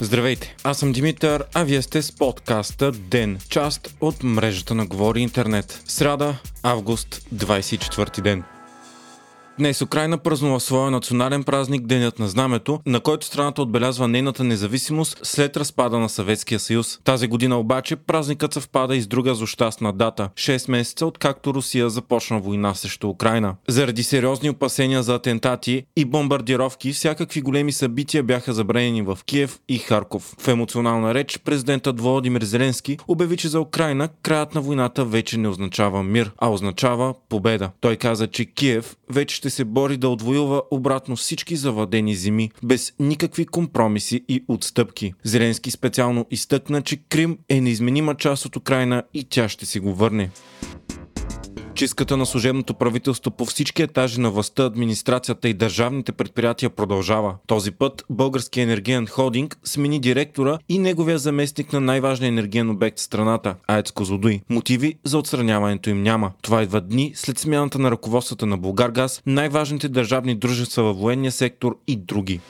Здравейте, аз съм Димитър, а вие сте с подкаста ДЕН, част от мрежата на Говори Интернет. Сряда, август, 24 ден. Днес Украина празнува своя национален празник Денят на знамето, на който страната отбелязва нейната независимост след разпада на Съветския съюз. Тази година обаче празникът съвпада и с друга злощастна дата – 6 месеца откакто Русия започна война срещу Украина. Заради сериозни опасения за атентати и бомбардировки, всякакви големи събития бяха забранени в Киев и Харков. В емоционална реч президентът Володимир Зеленски обяви, че за Украина краят на войната вече не означава мир, а означава победа. Той каза, че Киев вече ще ще се бори да отвоюва обратно всички завладени земи, без никакви компромиси и отстъпки. Зеленски специално изтъкна, че Крим е неизменима част от Украина и тя ще си го върне. Чистката на служебното правителство по всички етажи на властта, администрацията и държавните предприятия продължава. Този път Българския енергиен холдинг смени директора и неговия заместник на най-важния енергиен обект в страната – АЕЦ Козлодуй. Мотиви за отстраняването им няма. Това идва дни след смяната на ръководствата на Булгаргаз, най-важните държавни дружества във военния сектор и други.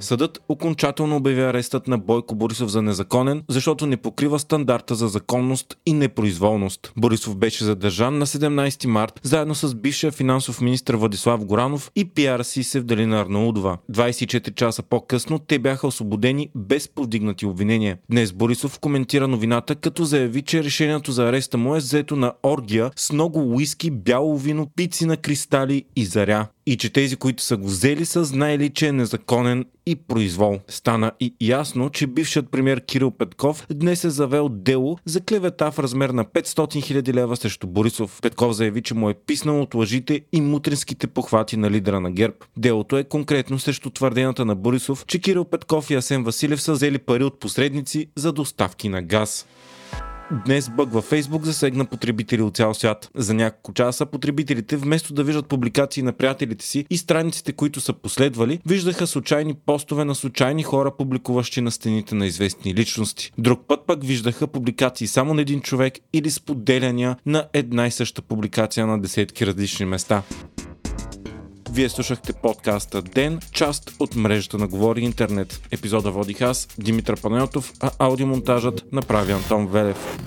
Съдът окончателно обяви арестът на Бойко Борисов за незаконен, защото не покрива стандарта за законност и непроизволност. Борисов беше задържан на 17 март заедно с бившия финансов министр Владислав Горанов и си Севдалина Арнаудова. 24 часа по-късно те бяха освободени без повдигнати обвинения. Днес Борисов коментира новината, като заяви, че решението за ареста му е взето на оргия с много уиски, бяло вино, пици на кристали и заря и че тези, които са го взели, са знаели, че е незаконен и произвол. Стана и ясно, че бившият премьер Кирил Петков днес е завел дело за клевета в размер на 500 000 лева срещу Борисов. Петков заяви, че му е писнал от лъжите и мутринските похвати на лидера на ГЕРБ. Делото е конкретно срещу твърдената на Борисов, че Кирил Петков и Асен Василев са взели пари от посредници за доставки на газ. Днес бъг във Фейсбук засегна потребители от цял свят. За няколко часа потребителите, вместо да виждат публикации на приятелите си и страниците, които са последвали, виждаха случайни постове на случайни хора, публикуващи на стените на известни личности. Друг път пък виждаха публикации само на един човек или споделяния на една и съща публикация на десетки различни места. Вие слушахте подкаста Ден, част от мрежата на Говори Интернет. Епизода водих аз, Димитър Панайотов, а аудиомонтажът направи Антон Велев.